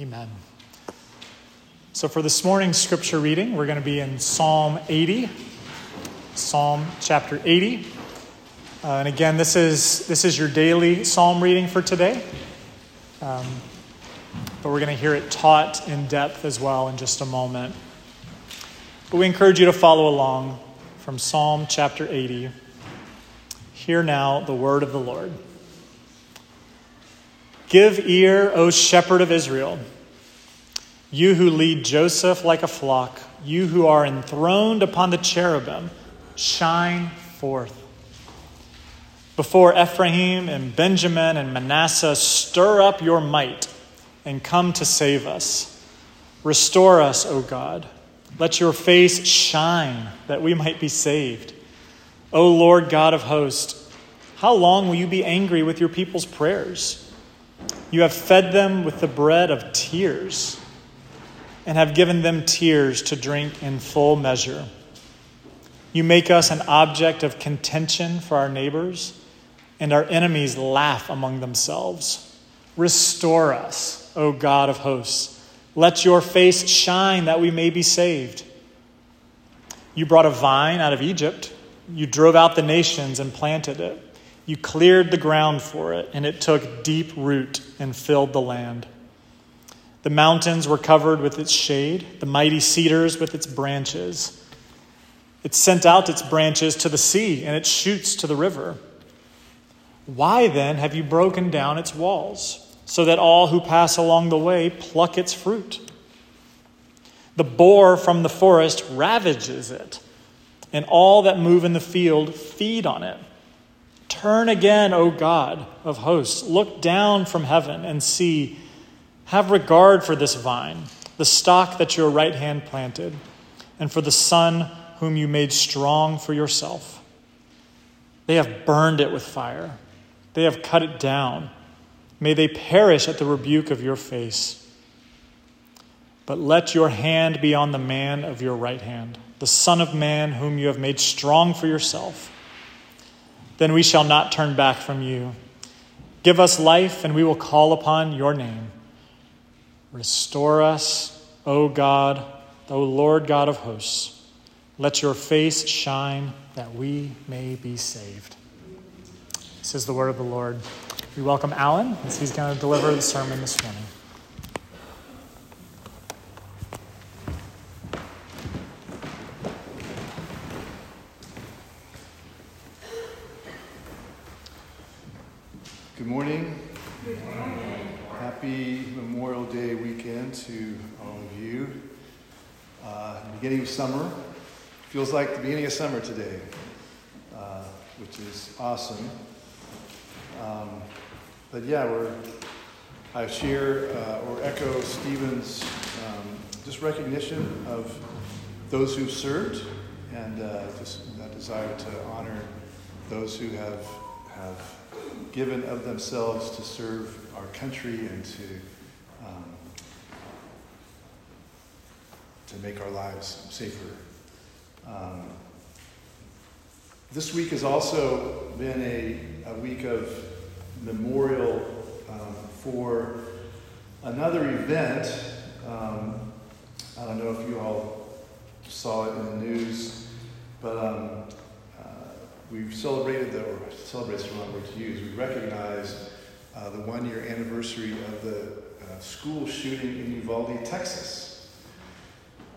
Amen. So, for this morning's scripture reading, we're going to be in Psalm 80, Psalm chapter 80. Uh, and again, this is, this is your daily psalm reading for today. Um, but we're going to hear it taught in depth as well in just a moment. But we encourage you to follow along from Psalm chapter 80. Hear now the word of the Lord. Give ear, O shepherd of Israel, you who lead Joseph like a flock, you who are enthroned upon the cherubim, shine forth. Before Ephraim and Benjamin and Manasseh, stir up your might and come to save us. Restore us, O God. Let your face shine that we might be saved. O Lord God of hosts, how long will you be angry with your people's prayers? You have fed them with the bread of tears and have given them tears to drink in full measure. You make us an object of contention for our neighbors, and our enemies laugh among themselves. Restore us, O God of hosts. Let your face shine that we may be saved. You brought a vine out of Egypt. You drove out the nations and planted it. You cleared the ground for it, and it took deep root and filled the land. The mountains were covered with its shade, the mighty cedars with its branches. It sent out its branches to the sea, and its shoots to the river. Why then have you broken down its walls, so that all who pass along the way pluck its fruit? The boar from the forest ravages it, and all that move in the field feed on it. Turn again, O God of hosts. Look down from heaven and see. Have regard for this vine, the stock that your right hand planted, and for the son whom you made strong for yourself. They have burned it with fire, they have cut it down. May they perish at the rebuke of your face. But let your hand be on the man of your right hand, the Son of Man whom you have made strong for yourself then we shall not turn back from you. Give us life, and we will call upon your name. Restore us, O God, O Lord God of hosts. Let your face shine that we may be saved. This is the word of the Lord. We welcome Alan as he's going to deliver the sermon this morning. morning. Good morning. Happy Memorial Day weekend to all of you. Uh, beginning of summer. Feels like the beginning of summer today, uh, which is awesome. Um, but yeah, we're, I share uh, or echo Stephen's um, just recognition of those who've served and uh, just that desire to honor those who have, have given of themselves to serve our country and to um, to make our lives safer. Um, this week has also been a, a week of memorial um, for another event. Um, I don't know if you all saw it in the news, but um, we've celebrated the, or celebrates the wrong word to use, we recognize uh, the one year anniversary of the uh, school shooting in Uvalde, Texas.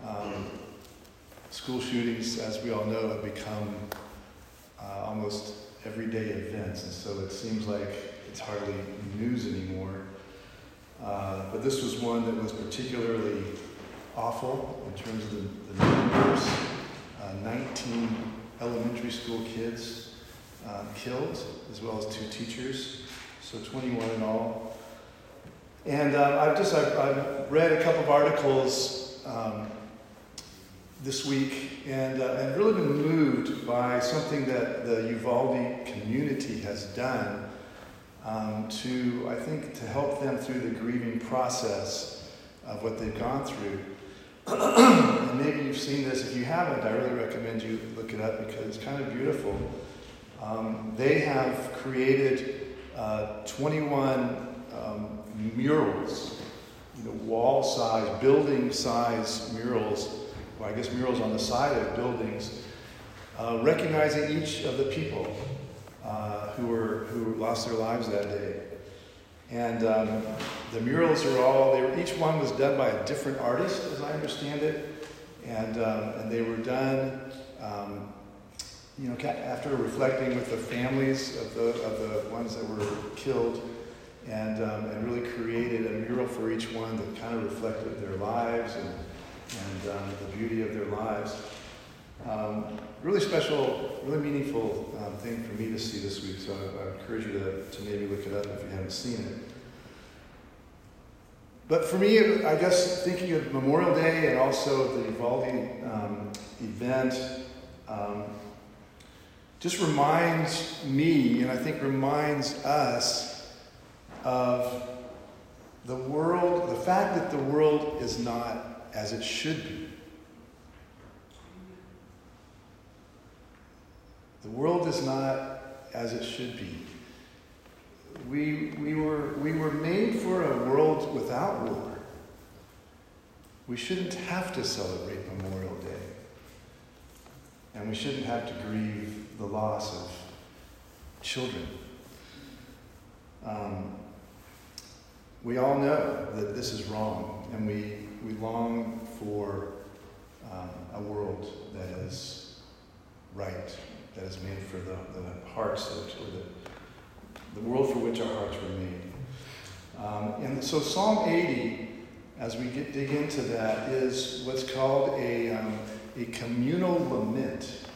Um, school shootings, as we all know, have become uh, almost everyday events, and so it seems like it's hardly news anymore. Uh, but this was one that was particularly awful in terms of the, the numbers. Uh, 19 elementary school kids uh, killed, as well as two teachers, so 21 in all. And uh, I've just I've, I've, read a couple of articles um, this week and, uh, and really been moved by something that the Uvalde community has done um, to, I think, to help them through the grieving process of what they've gone through. and maybe you've seen this. If you haven't, I really recommend you look it up because it's kind of beautiful. Um, they have created uh, 21 um, murals you know, wall size, building size murals, I guess murals on the side of buildings, uh, recognizing each of the people uh, who, were, who lost their lives that day. And um, the murals are all, were, each one was done by a different artist, as I understand it. And, um, and they were done, um, you know, after reflecting with the families of the, of the ones that were killed and, um, and really created a mural for each one that kind of reflected their lives and, and um, the beauty of their lives. Um, really special, really meaningful um, thing for me to see this week, so I, I, encourage you to, to maybe look it up if you haven't seen it. But for me, I guess thinking of Memorial Day and also the Uvalde um, event um, just reminds me, and I think reminds us, of the world, the fact that the world is not as it should be. The world is not as it should be. We, we, were, we were made for a world without war. We shouldn't have to celebrate Memorial Day. And we shouldn't have to grieve the loss of children. Um, we all know that this is wrong, and we, we long for um, a world that is right that is made for the, the hearts that, or the, the world for which our hearts were made. Um, and so Psalm 80, as we get, dig into that, is what's called a, um, a communal lament.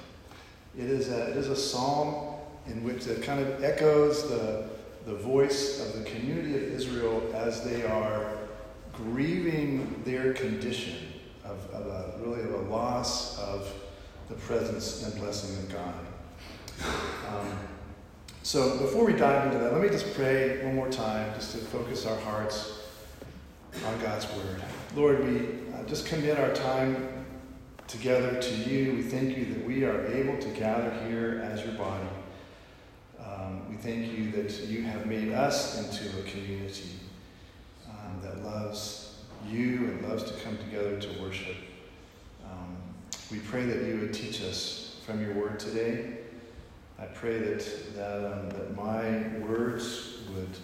It is, a, it is a psalm in which it kind of echoes the, the voice of the community of Israel as they are grieving their condition of, of a, really of a loss of the presence and blessing of God. Um, so before we dive into that, let me just pray one more time just to focus our hearts on God's Word. Lord, we uh, just commit our time together to you. We thank you that we are able to gather here as your body. Um, we thank you that you have made us into a community that loves you and loves to come together to worship. Um, we pray that you would teach us from your word today. I pray that, that, um, that my words would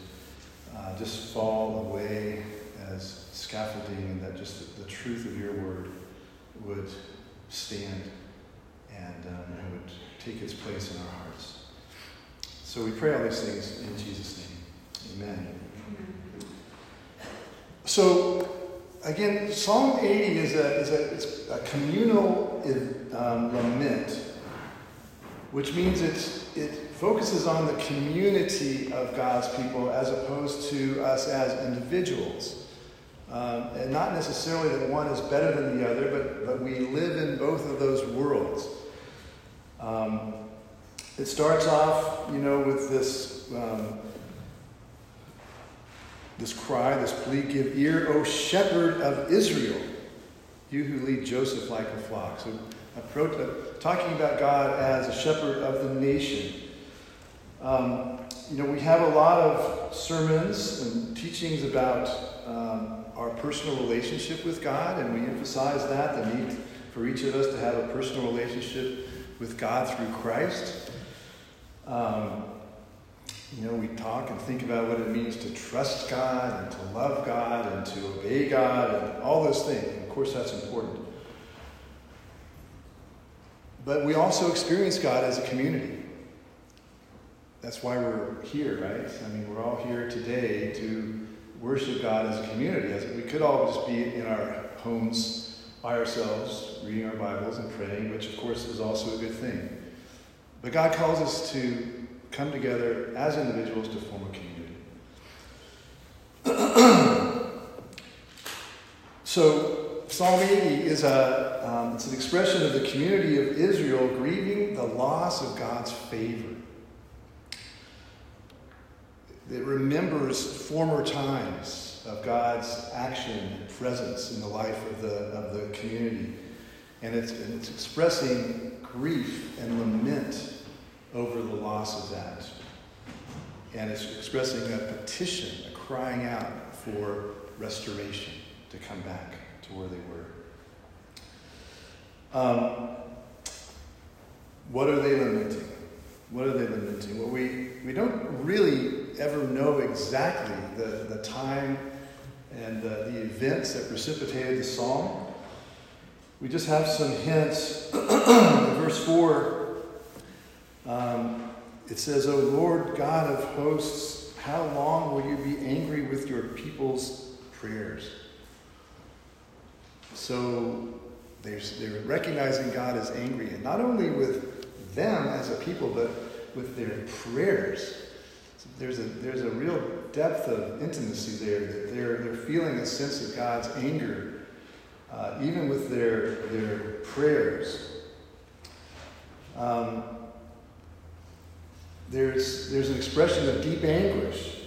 uh, just fall away as scaffolding and that just the, the truth of your word would stand and, um, and would take its place in our hearts. So we pray all these things in Jesus' name. Amen. So, again, Psalm 80 is a, is a, a communal um, lament which means it, it focuses on the community of God's people as opposed to us as individuals. Um, and not necessarily that one is better than the other, but, but we live in both of those worlds. Um, it starts off, you know, with this, um, this cry, this plea, give ear, O shepherd of Israel, you who lead Joseph like a flock. So uh, talking about God as a shepherd of the nation. Um, you know, we have a lot of sermons and teachings about um, our personal relationship with God, and we emphasize that the need for each of us to have a personal relationship with God through Christ. Um, you know, we talk and think about what it means to trust God and to love God and to obey God and all those things. Of course, that's important. But we also experience God as a community. That's why we're here, right? I mean, we're all here today to worship God as a community. As we could all just be in our homes by ourselves, reading our Bibles and praying, which of course is also a good thing. But God calls us to come together as individuals to form a community. so Psalm 80 is a, um, it's an expression of the community of Israel grieving the loss of God's favor. It remembers former times of God's action and presence in the life of the, of the community. And it's, and it's expressing grief and lament over the loss of that. And it's expressing a petition, a crying out for restoration to come back to where they were. Um, what are they lamenting? What are they lamenting? Well, we, we don't really ever know exactly the, the time and uh, the events that precipitated the psalm. We just have some hints. verse 4, um, it says, O Lord God of hosts, how long will you be angry with your people's prayers? So they're, they're recognizing God as angry, and not only with them as a people, but with their prayers. So there's a, there's a real depth of intimacy there that they're, they're feeling a sense of God's anger, uh, even with their, their prayers. Um, there's, there's an expression of deep anguish.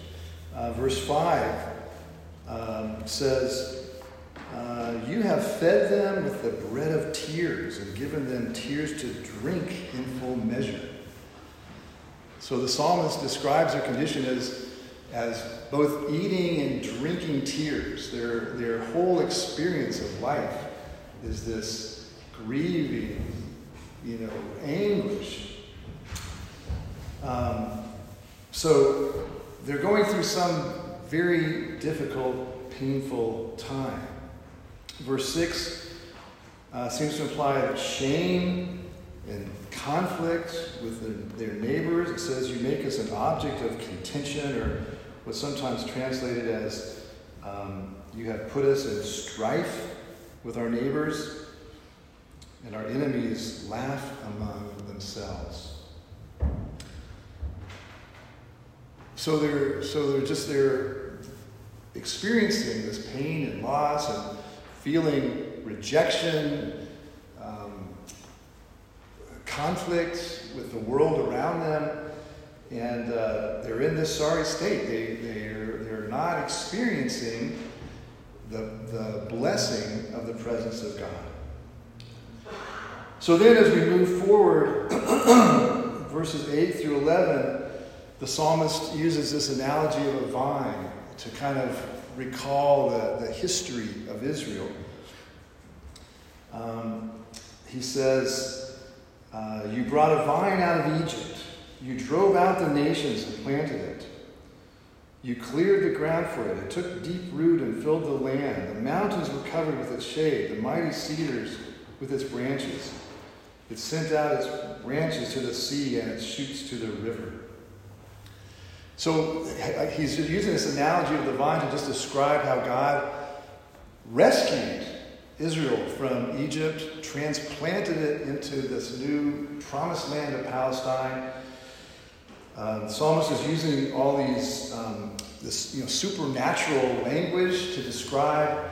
Uh, verse 5 um, says, uh, You have fed them with the bread of tears and given them tears to drink in full measure. So the psalmist describes their condition as, as both eating and drinking tears. Their, their whole experience of life is this grieving, you know, anguish. Um, so they're going through some very difficult, painful time. Verse 6 uh, seems to imply that shame and conflict with their, their neighbors. It says, You make us an object of contention, or what's sometimes translated as, um, You have put us in strife with our neighbors, and our enemies laugh among themselves. So they're, so they're just they're experiencing this pain and loss and feeling rejection conflict with the world around them, and uh, they're in this sorry state. They, they're, they're not experiencing the, the blessing of the presence of God. So then, as we move forward, verses 8 through 11, the psalmist uses this analogy of a vine to kind of recall the, the history of Israel. Um, he says, uh, you brought a vine out of Egypt. You drove out the nations and planted it. You cleared the ground for it. It took deep root and filled the land. The mountains were covered with its shade, the mighty cedars with its branches. It sent out its branches to the sea and its shoots to the river. So he's using this analogy of the vine to just describe how God rescued Israel from Egypt, transplanted it into this new promised land of Palestine. Uh, the psalmist is using all these um, this you know, supernatural language to describe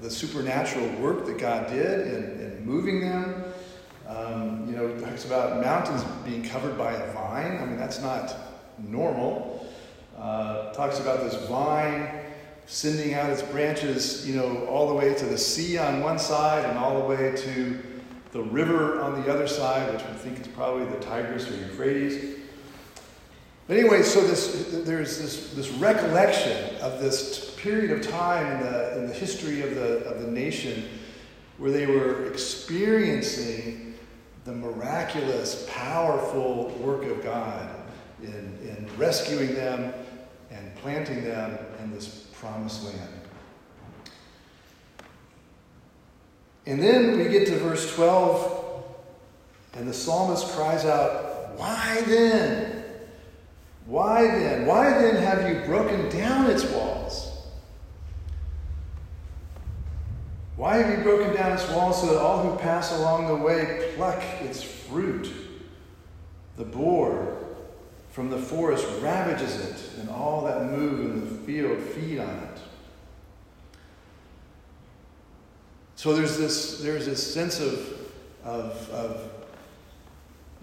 the supernatural work that God did in, in moving them. Um, you know, talks about mountains being covered by a vine. I mean, that's not normal. Uh, talks about this vine sending out its branches, you know, all the way to the sea on one side and all the way to the river on the other side, which we think is probably the Tigris or Euphrates. But anyway, so this, there's this, this recollection of this period of time in the, in the history of the, of the nation where they were experiencing the miraculous, powerful work of God in, in rescuing them and planting them in this promised land. And then we get to verse 12, and the psalmist cries out, Why then? Why then? Why then have you broken down its walls? Why have you broken down its walls so that all who pass along the way pluck its fruit? The boar from the forest ravages it, and all that move in the field feed on it. So there's this, there's this sense of, of, of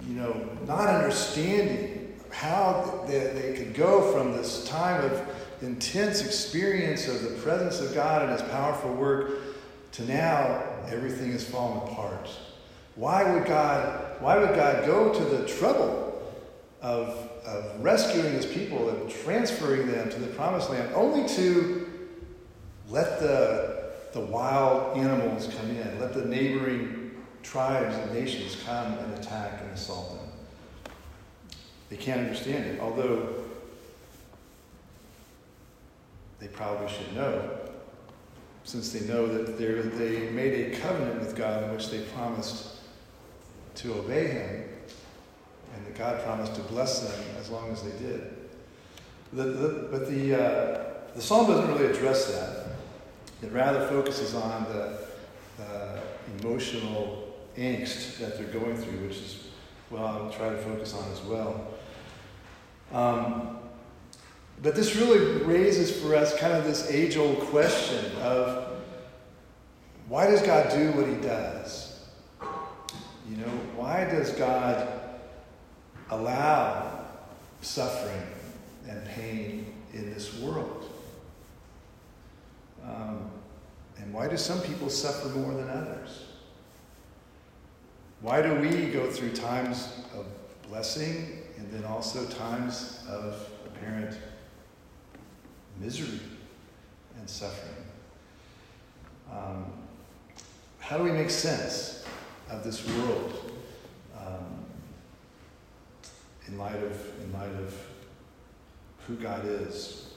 you know, not understanding how they, they could go from this time of intense experience of the presence of God and His powerful work to now everything is fallen apart. Why would God, why would God go to the trouble of, of rescuing his people and transferring them to the promised land, only to let the, the wild animals come in, let the neighboring tribes and nations come and attack and assault them. They can't understand it, although they probably should know, since they know that they made a covenant with God in which they promised to obey Him, that God promised to bless them as long as they did. The, the, but the, uh, the psalm doesn't really address that. It rather focuses on the, the emotional angst that they're going through, which is what I'll try to focus on as well. Um, but this really raises for us kind of this age old question of why does God do what he does? You know, why does God allow suffering and pain in this world? Um, and why do some people suffer more than others? Why do we go through times of blessing and then also times of apparent misery and suffering? Um, how do we make sense of this world um, in light of in light of who God is?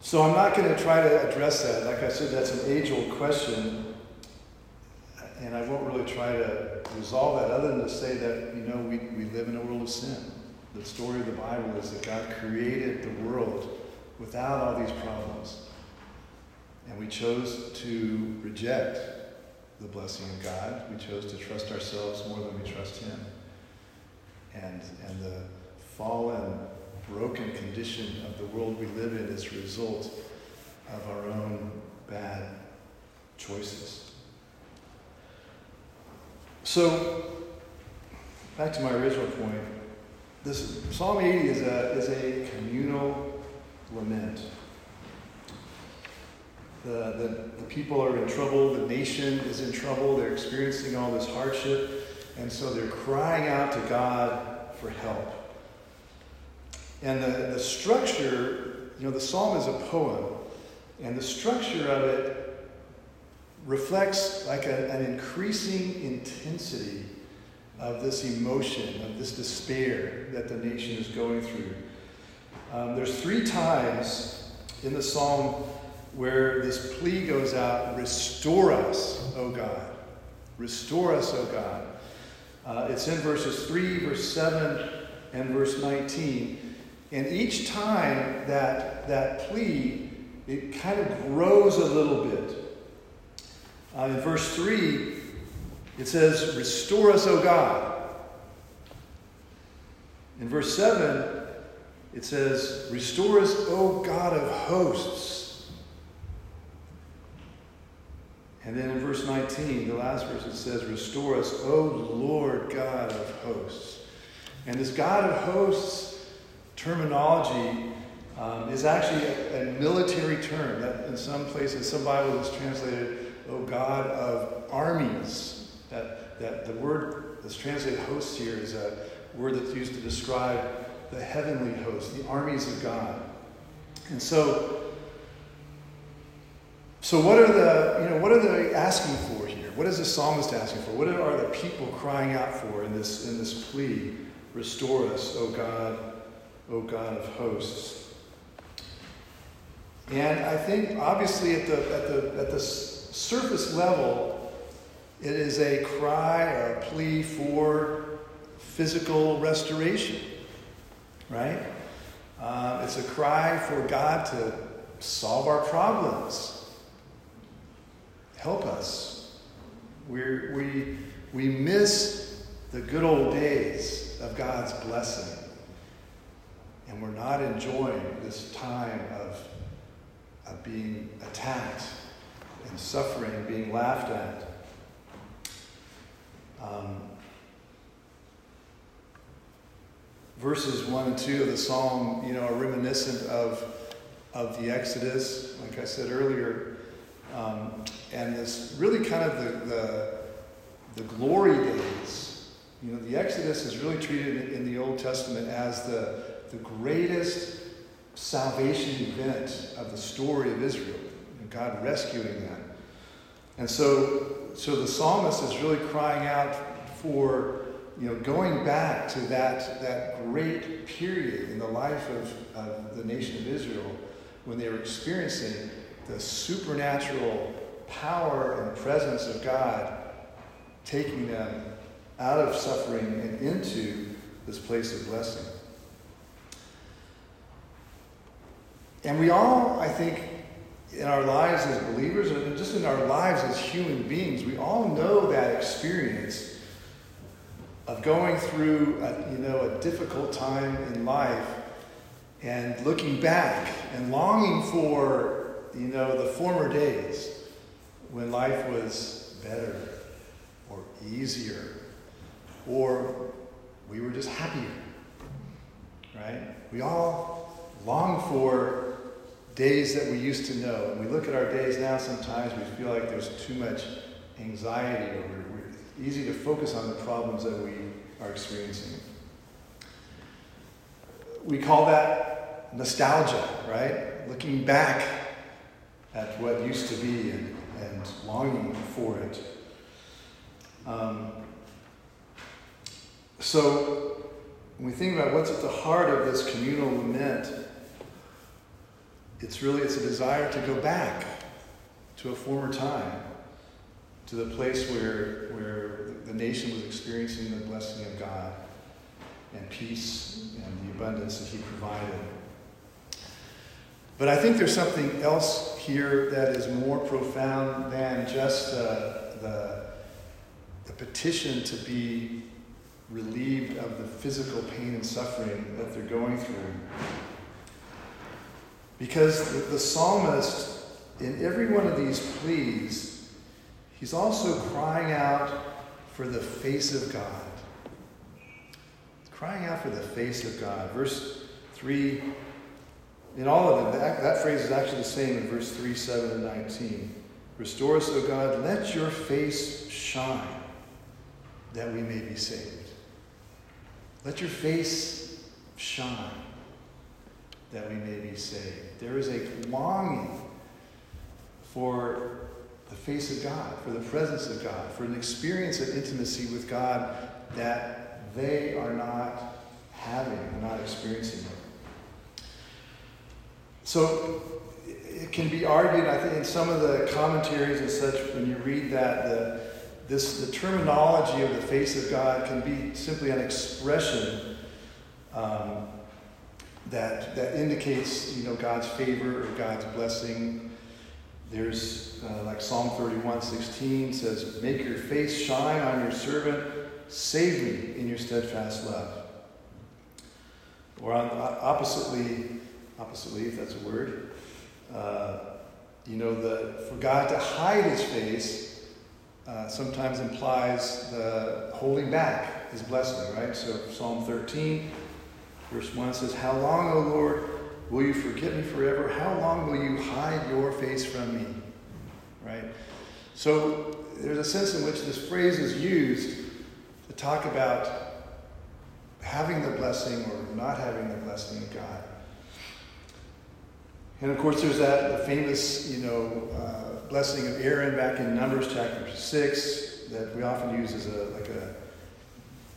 So I'm not going to try to address that. Like I said, that's an age old question. And I won't really try to resolve that other than to say that, you know, we, we live in a world of sin. The story of the Bible is that God created the world without all these problems. And we chose to reject the blessing of God. We chose to trust ourselves more than we trust Him. And, and the fallen broken condition of the world we live in is a result of our own bad choices. So, back to my original point, this Psalm 80 is a, is a communal lament. The, the, the people are in trouble, the nation is in trouble, they're experiencing all this hardship, and so they're crying out to God for help. And the, the structure, you know, the psalm is a poem, and the structure of it reflects like a, an increasing intensity of this emotion, of this despair that the nation is going through. Um, there's three times in the psalm where this plea goes out Restore us, O God. Restore us, O God. Uh, it's in verses 3, verse 7, and verse 19. And each time that, that plea, it kind of grows a little bit. Uh, in verse 3, it says, Restore us, O God. In verse 7, it says, Restore us, O God of hosts. And then in verse 19, the last verse, it says, Restore us, O Lord God of hosts. And this God of hosts terminology um, is actually a, a, military term that in some places, some Bibles is translated, "O God of armies." That that the word that's translated "hosts" here is a word that's used to describe the heavenly host, the armies of God. And so, so what are the you know what are they asking for here? What is the psalmist asking for? What are the people crying out for in this in this plea? Restore us, O God O God of hosts. And I think, obviously, at the, at the, at the surface level, it is a cry or a plea for physical restoration, right? Uh, it's a cry for God to solve our problems, help us. We're, we, we miss the good old days of God's blessing and we're not enjoying this time of, of being attacked and suffering, being laughed at. Um, verses 1 and 2 of the psalm, you know, are reminiscent of, of the Exodus, like I said earlier. Um, and this really kind of the, the, the glory days. You know, the Exodus is really treated in the Old Testament as the, the greatest salvation event of the story of Israel, and God rescuing them. And so, so the psalmist is really crying out for, you know, going back to that, that great period in the life of, of the nation of Israel when they were experiencing the supernatural power and presence of God taking them out of suffering and into this place of blessing. And we all, I think, in our lives as believers, and just in our lives as human beings, we all know that experience of going through, a, you know, a difficult time in life and looking back and longing for, you know, the former days when life was better or easier or we were just happier. Right? We all long for days that we used to know. And we look at our days now, sometimes we feel like there's too much anxiety or we're easy to focus on the problems that we are experiencing. We call that nostalgia, right? Looking back at what used to be and, and longing for it. Um, so, when we think about what's at the heart of this communal lament, it's really it's a desire to go back to a former time, to the place where, where the nation was experiencing the blessing of God and peace and the abundance that He provided. But I think there's something else here that is more profound than just uh, the, the petition to be relieved of the physical pain and suffering that they're going through. Because the, the psalmist, in every one of these pleas, he's also crying out for the face of God. Crying out for the face of God. Verse 3, in all of them, that, that phrase is actually the same in verse 3, 7, and 19. Restore us, O God, let your face shine that we may be saved. Let your face shine that we may be saved. There is a longing for the face of God, for the presence of God, for an experience of intimacy with God that they are not having, not experiencing. So it can be argued, I think, in some of the commentaries and such, when you read that, the, this, the terminology of the face of God can be simply an expression um, that, that indicates, you know, God's favor or God's blessing. There's, uh, like Psalm 31, 16 says, Make your face shine on your servant, save me in your steadfast love. Or on, oppositely, oppositely, if that's a word, uh, you know, the, for God to hide his face uh, sometimes implies the holding back his blessing, right? So Psalm 13, verse 1 says, How long, O Lord, will you forget me forever? How long will you hide your face from me? Right? So there's a sense in which this phrase is used to talk about having the blessing or not having the blessing of God. And of course, there's that famous, you know, uh, blessing of Aaron back in Numbers chapter 6 that we often use as a like a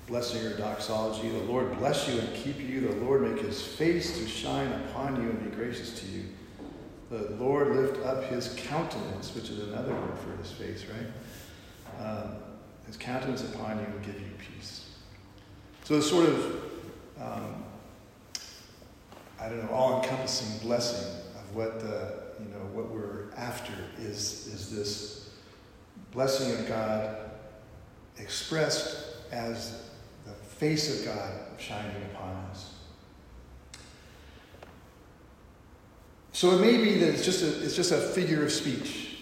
blessing or doxology. The Lord bless you and keep you. The Lord make his face to shine upon you and be gracious to you. The Lord lift up his countenance, which is another word for his face, right? Um, his countenance upon you and give you peace. So it's sort of, um, I don't know, all encompassing blessing what the you know, what we're after is, is this blessing of God expressed as the face of God shining upon us. So it may be that it's just a, it's just a figure of speech,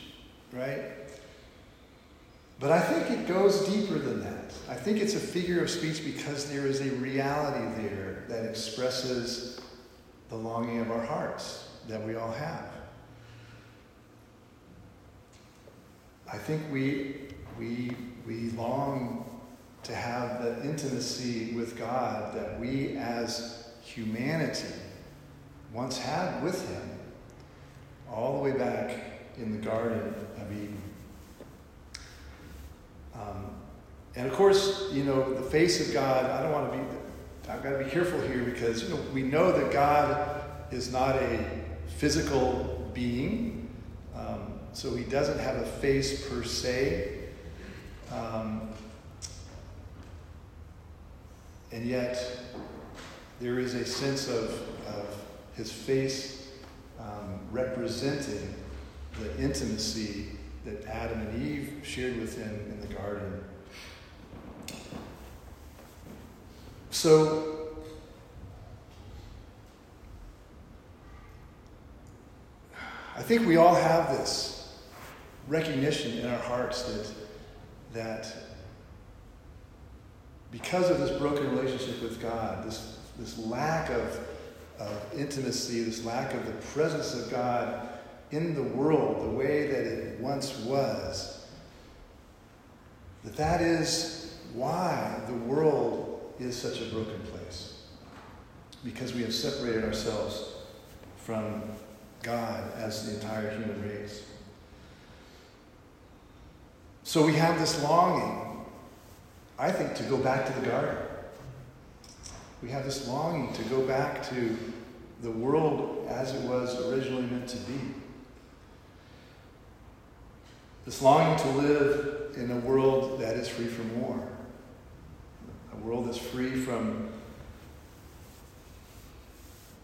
right? But I think it goes deeper than that. I think it's a figure of speech because there is a reality there that expresses the longing of our hearts that we all have. I think we, we, we long to have the intimacy with God that we as humanity once had with him all the way back in the Garden of Eden. Um, and of course, you know, the face of God, I don't want to be, I've got to be careful here because, you know, we know that God is not a physical being. Um, so he doesn't have a face per se. Um, and yet, there is a sense of, of his face um, representing the intimacy that Adam and Eve shared with him in the garden. So, I think we all have this recognition in our hearts that, that because of this broken relationship with God, this, this lack of, of intimacy, this lack of the presence of God in the world the way that it once was, that that is why the world is such a broken place. Because we have separated ourselves from God as the entire human race. So we have this longing, I think, to go back to the garden. We have this longing to go back to the world as it was originally meant to be. This longing to live in a world that is free from war, a world that's free from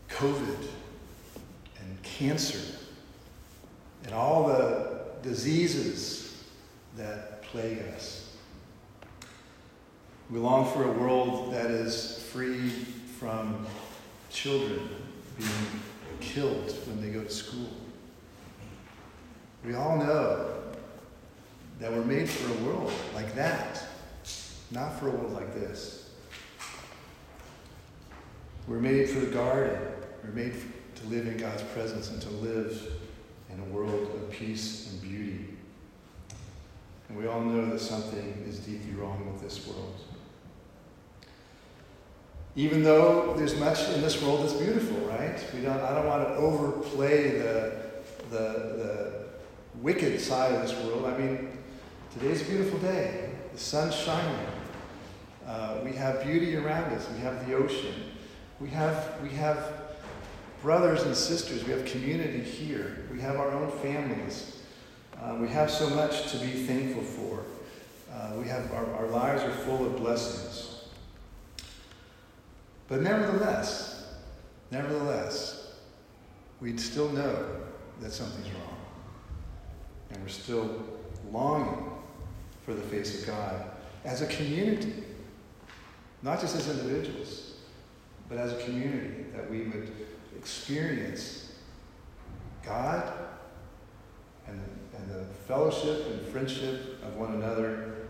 COVID cancer and all the diseases that plague us. We long for a world that is free from children being killed when they go to school. We all know that we're made for a world like that, not for a world like this. We're made for the garden. We're made to live in God's presence and to live in a world of peace and beauty. And we all know that something is deeply wrong with this world. Even though there's much in this world that's beautiful, right? We don't, I don't want to overplay the, the, the wicked side of this world. I mean, today's a beautiful day. The sun's shining. Uh, we have beauty around us. We have the ocean. We have, we have brothers and sisters. We have community here. We have our own families. Uh, we have so much to be thankful for. Uh, we have our, our lives are full of blessings. But nevertheless, nevertheless, we'd still know that something's wrong. And we're still longing for the face of God as a community, not just as individuals, but as a community, that we would experience God and, and the fellowship and friendship of one another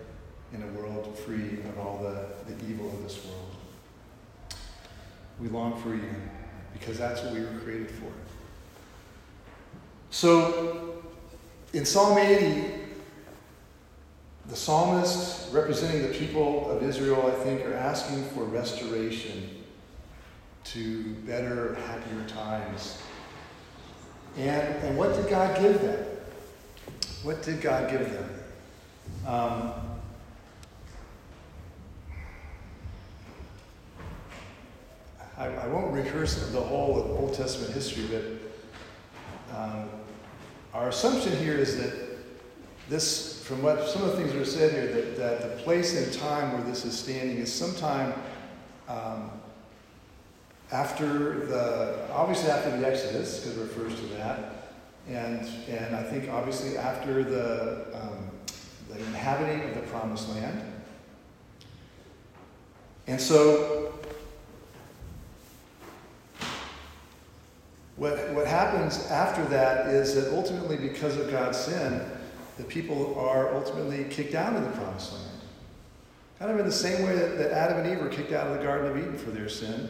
in a world free of all the, the evil of this world. We long for you because that's what we were created for. So, in Psalm 80, the psalmist representing the people of Israel, I think, are asking for restoration to better, happier times. And, and what did God give them? What did God give them? Um, I, I, won't rehearse the whole of Old Testament history, but um, our assumption here is that this, from what some of the things that are said here, that, that the place and time where this is standing is sometime um, after the, obviously after the Exodus, because it refers to that, and, and I think obviously after the, um, the inhabiting of the promised land. And so What, what happens after that is that ultimately, because of God's sin, the people are ultimately kicked out of the promised land. Kind of in the same way that, that Adam and Eve were kicked out of the Garden of Eden for their sin,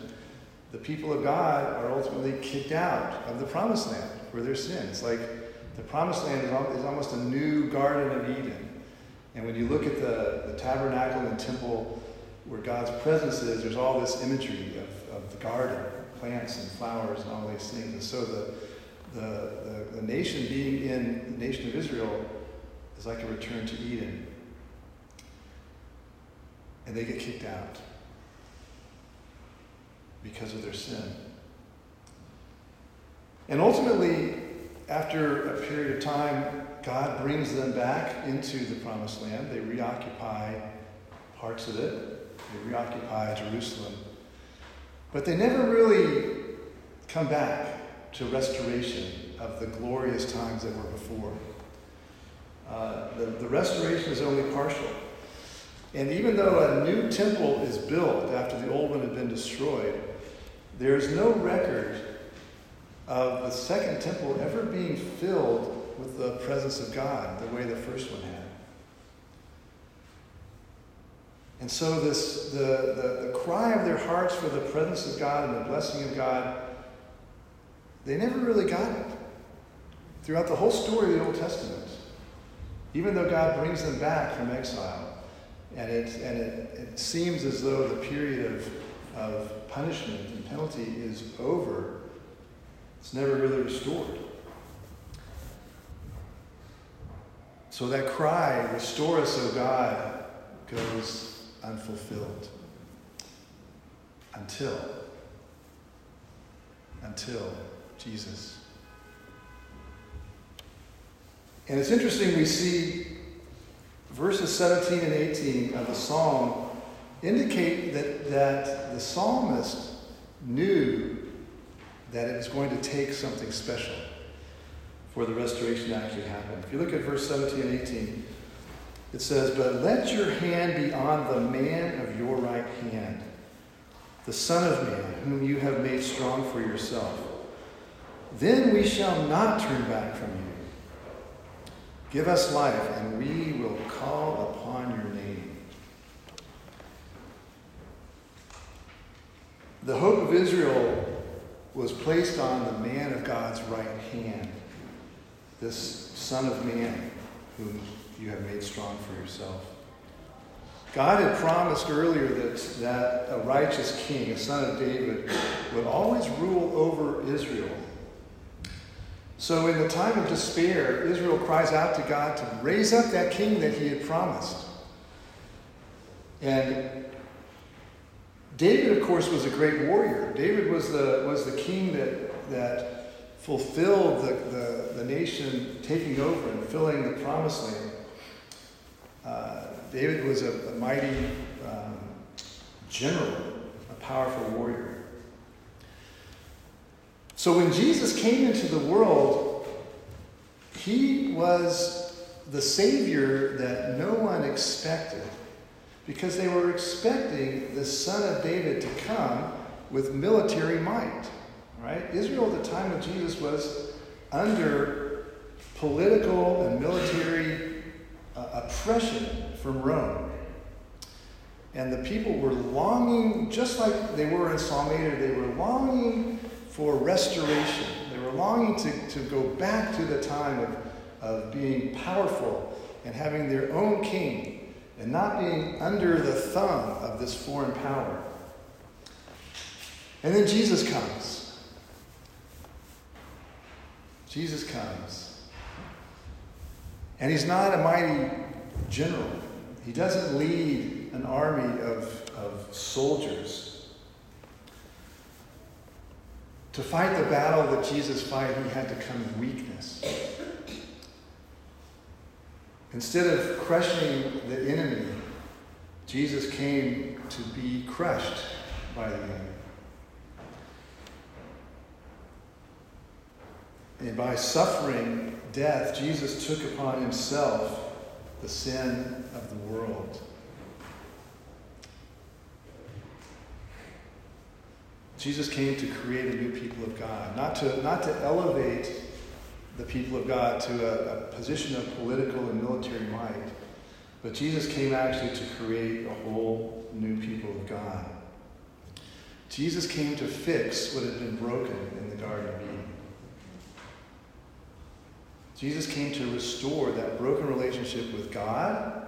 the people of God are ultimately kicked out of the promised land for their sins. Like the promised land is, is almost a new Garden of Eden. And when you look at the, the tabernacle and temple where God's presence is, there's all this imagery of, of the garden plants and flowers and all these things. And so the, the, the, the nation being in the nation of Israel is like a return to Eden. And they get kicked out because of their sin. And ultimately, after a period of time, God brings them back into the promised land. They reoccupy parts of it, they reoccupy Jerusalem. But they never really come back to restoration of the glorious times that were before. Uh, the, the restoration is only partial. And even though a new temple is built after the old one had been destroyed, there is no record of the second temple ever being filled with the presence of God the way the first one had. And so this the, the, the cry of their hearts for the presence of God and the blessing of God, they never really got it. Throughout the whole story of the Old Testament. Even though God brings them back from exile, and it and it, it seems as though the period of, of punishment penalty is over, it's never really restored. So that cry, restore us, O God, goes unfulfilled. Until, until Jesus. And it's interesting, we see verses 17 and 18 of the psalm indicate that, that the psalmist knew that it was going to take something special for the restoration to actually happen. If you look at verse 17 and 18, it says, But let your hand be on the man of your right hand, the Son of Man, whom you have made strong for yourself. Then we shall not turn back from you. Give us life, and we will call upon your name. The hope of Israel was placed on the man of God's right hand, this Son of Man, whom you have made strong for yourself. God had promised earlier that, that a righteous king, a son of David, would always rule over Israel. So, in the time of despair, Israel cries out to God to raise up that king that he had promised. And David, of course, was a great warrior. David was the, was the king that, that fulfilled the, the, the nation taking over and filling the promised land. Uh, David was a, a mighty um, general, a powerful warrior. So when Jesus came into the world, he was the Savior that no one expected because they were expecting the son of David to come with military might. Right? Israel at the time of Jesus was under political and military uh, oppression from Rome. And the people were longing, just like they were in Psalm 8, they were longing for restoration. They were longing to, to go back to the time of, of being powerful and having their own king and not being under the thumb of this foreign power. And then Jesus comes. Jesus comes. And he's not a mighty general. He doesn't lead an army of, of soldiers. To fight the battle that Jesus fought, he had to come in weakness. Instead of crushing the enemy, Jesus came to be crushed by the enemy. And by suffering death, Jesus took upon himself the sin of the world. Jesus came to create a new people of God, not to, not to elevate the people of God to a, a position of political and military might. But Jesus came actually to create a whole new people of God. Jesus came to fix what had been broken in the Garden of Eden. Jesus came to restore that broken relationship with God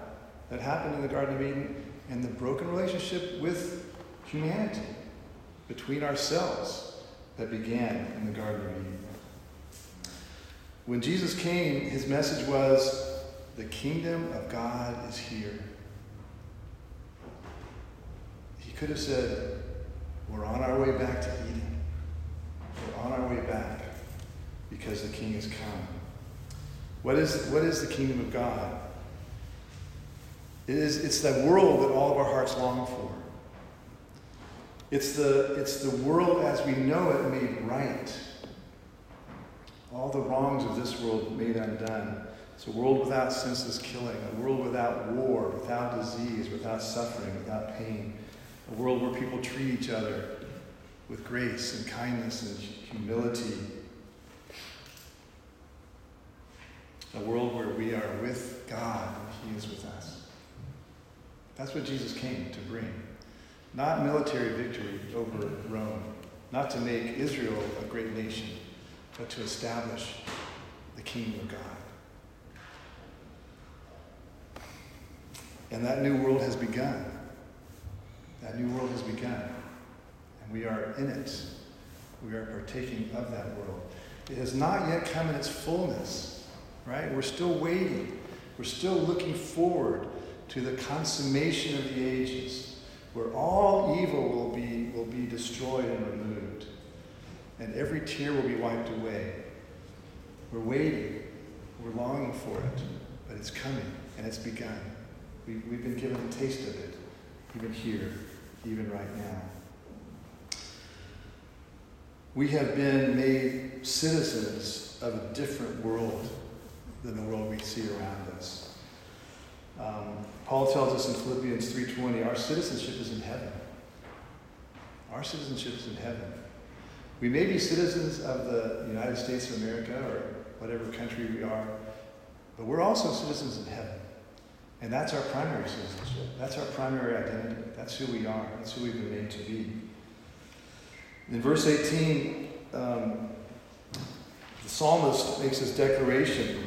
that happened in the Garden of Eden and the broken relationship with humanity, between ourselves that began in the Garden of Eden. When Jesus came, his message was the kingdom of God is here. He could have said, We're on our way back to Eden. We're on our way back because the king has come. What is, what is the kingdom of God? It is, it's that world that all of our hearts long for. It's the, it's the world as we know it made right. All the wrongs of this world made undone. It's a world without senseless killing, a world without war, without disease, without suffering, without pain. A world where people treat each other with grace and kindness and humility. A world where we are with God and He is with us. That's what Jesus came to bring. Not military victory over Rome, not to make Israel a great nation, but to establish the kingdom of God. And that new world has begun. That new world has begun. And we are in it. We are partaking of that world. It has not yet come in its fullness, right? We're still waiting. We're still looking forward to the consummation of the ages, where all evil will be, will be destroyed and removed, and every tear will be wiped away. We're waiting, we're longing for it, but it's coming, and it's begun. We, we've been given a taste of it, even here, even right now. We have been made citizens of a different world than the world we see around us. Um, Paul tells us in Philippians 3:20, our citizenship is in heaven. Our citizenship is in heaven. We may be citizens of the United States of America or whatever country we are, but we're also citizens of heaven. And that's our primary citizenship. That's our primary identity. That's who we are. That's who we've been made to be. In verse 18, um, the psalmist makes this declaration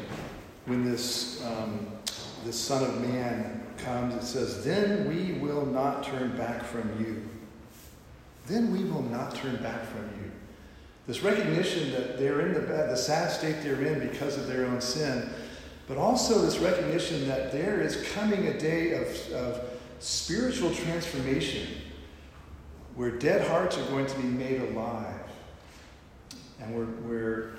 when this, um, this Son of Man comes. It says, Then we will not turn back from you. Then we will not turn back from you. This recognition that they're in the bad, the sad state they're in because of their own sin, but also this recognition that there is coming a day of, of spiritual transformation where dead hearts are going to be made alive. And where, where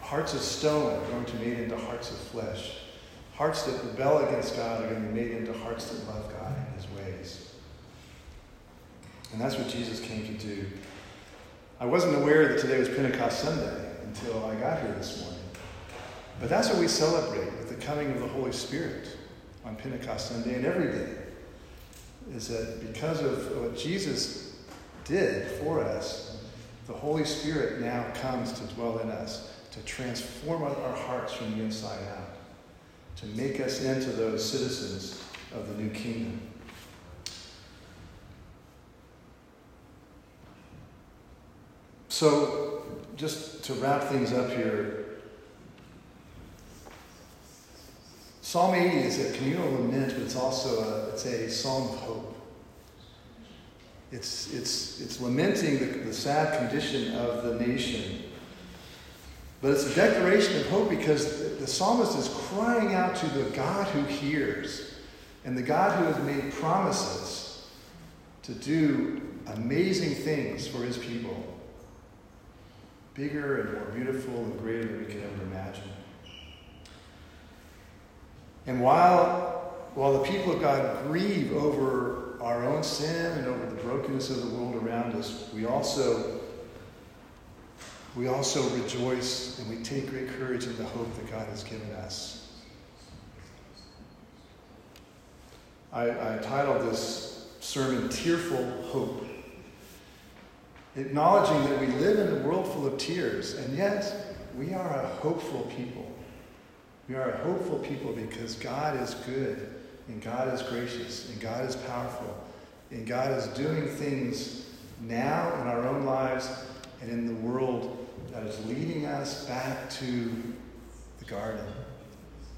hearts of stone are going to be made into hearts of flesh. Hearts that rebel against God are going to be made into hearts that love God and His ways. And that's what Jesus came to do. I wasn't aware that today was Pentecost Sunday until I got here this morning. But that's what we celebrate with the coming of the Holy Spirit on Pentecost Sunday and every day. Is that because of what Jesus did for us, the Holy Spirit now comes to dwell in us, to transform our hearts from the inside out, to make us into those citizens of the new kingdom. So, just to wrap things up here, Psalm 80 is a communal lament, but it's also a, it's a psalm of hope. It's, it's, it's lamenting the, the sad condition of the nation. But it's a declaration of hope because the psalmist is crying out to the God who hears and the God who has made promises to do amazing things for his people. Bigger and more beautiful and greater than we could ever imagine. And while, while the people of God grieve over our own sin and over the brokenness of the world around us, we also, we also rejoice and we take great courage in the hope that God has given us. I, I titled this sermon Tearful Hope. Acknowledging that we live in a world full of tears, and yet we are a hopeful people. We are a hopeful people because God is good, and God is gracious, and God is powerful, and God is doing things now in our own lives and in the world that is leading us back to the garden,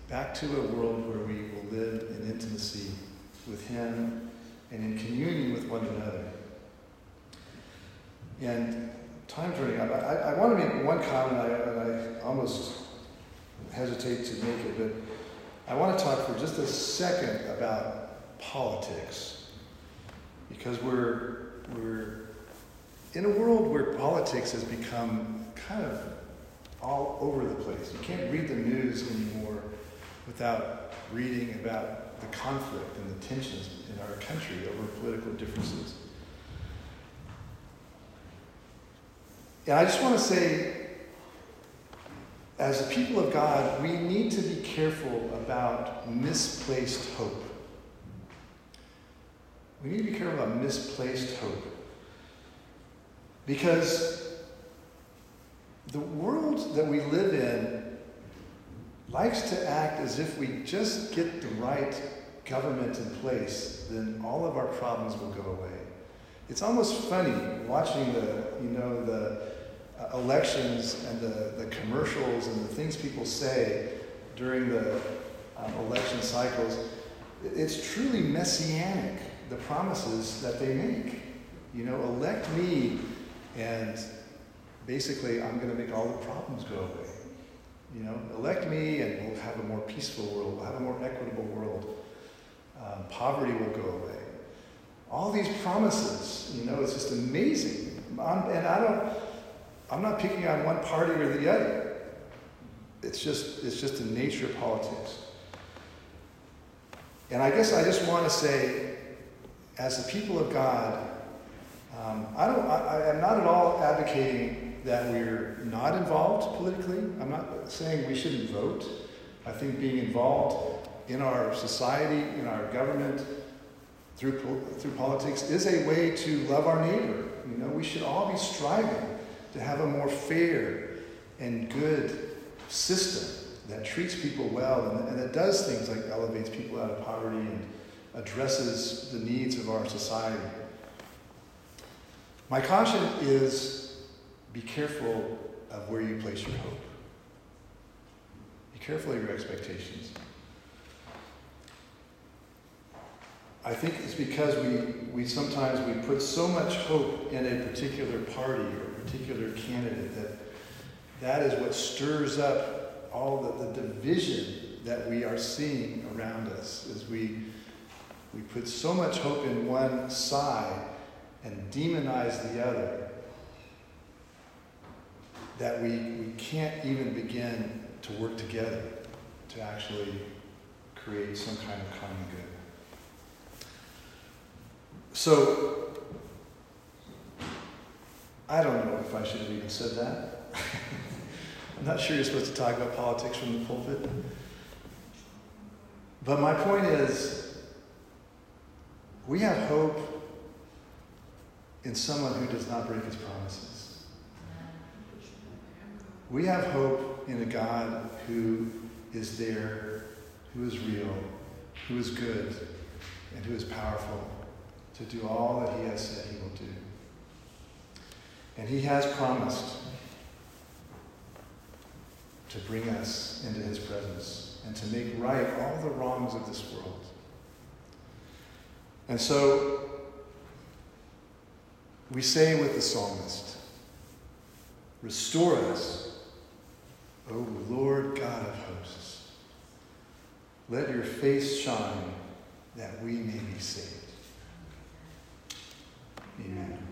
back to a world where we will live in intimacy with Him and in communion with one another. And time's running out. I, I want to make one comment, I, and I almost hesitate to make it, but I want to talk for just a second about politics. Because we're, we're in a world where politics has become kind of all over the place. You can't read the news anymore without reading about the conflict and the tensions in our country over political differences. And I just want to say, as people of God, we need to be careful about misplaced hope. We need to be careful about misplaced hope. Because the world that we live in likes to act as if we just get the right government in place, then all of our problems will go away. It's almost funny watching the, you know, the uh, elections and the, the commercials and the things people say during the um, election cycles. It's truly messianic, the promises that they make. You know, elect me and basically I'm going to make all the problems go away. You know, elect me and we'll have a more peaceful world, we'll have a more equitable world. Um, poverty will go away. All these promises, you know, it's just amazing. I'm, and I don't, I'm not picking on one party or the other. It's just, it's just the nature of politics. And I guess I just want to say, as the people of God, um, I, don't, I, I am not at all advocating that we're not involved politically. I'm not saying we shouldn't vote. I think being involved in our society, in our government, through, through politics is a way to love our neighbor. You know, we should all be striving to have a more fair and good system that treats people well and, and that does things like elevates people out of poverty and addresses the needs of our society. My caution is be careful of where you place your hope. Be careful of your expectations. I think it's because we, we sometimes we put so much hope in a particular party particular candidate that that is what stirs up all the, the division that we are seeing around us as we we put so much hope in one side and demonize the other that we, we can't even begin to work together to actually create some kind of common good. So, I don't know if I should have even said that. I'm not sure you're supposed to talk about politics from the pulpit. But my point is, we have hope in someone who does not break his promises. We have hope in a God who is there, who is real, who is good, and who is powerful to do all that he has said he will do. And he has promised to bring us into his presence and to make right all the wrongs of this world. And so we say with the psalmist, Restore us, O Lord God of hosts. Let your face shine that we may be saved. Amen.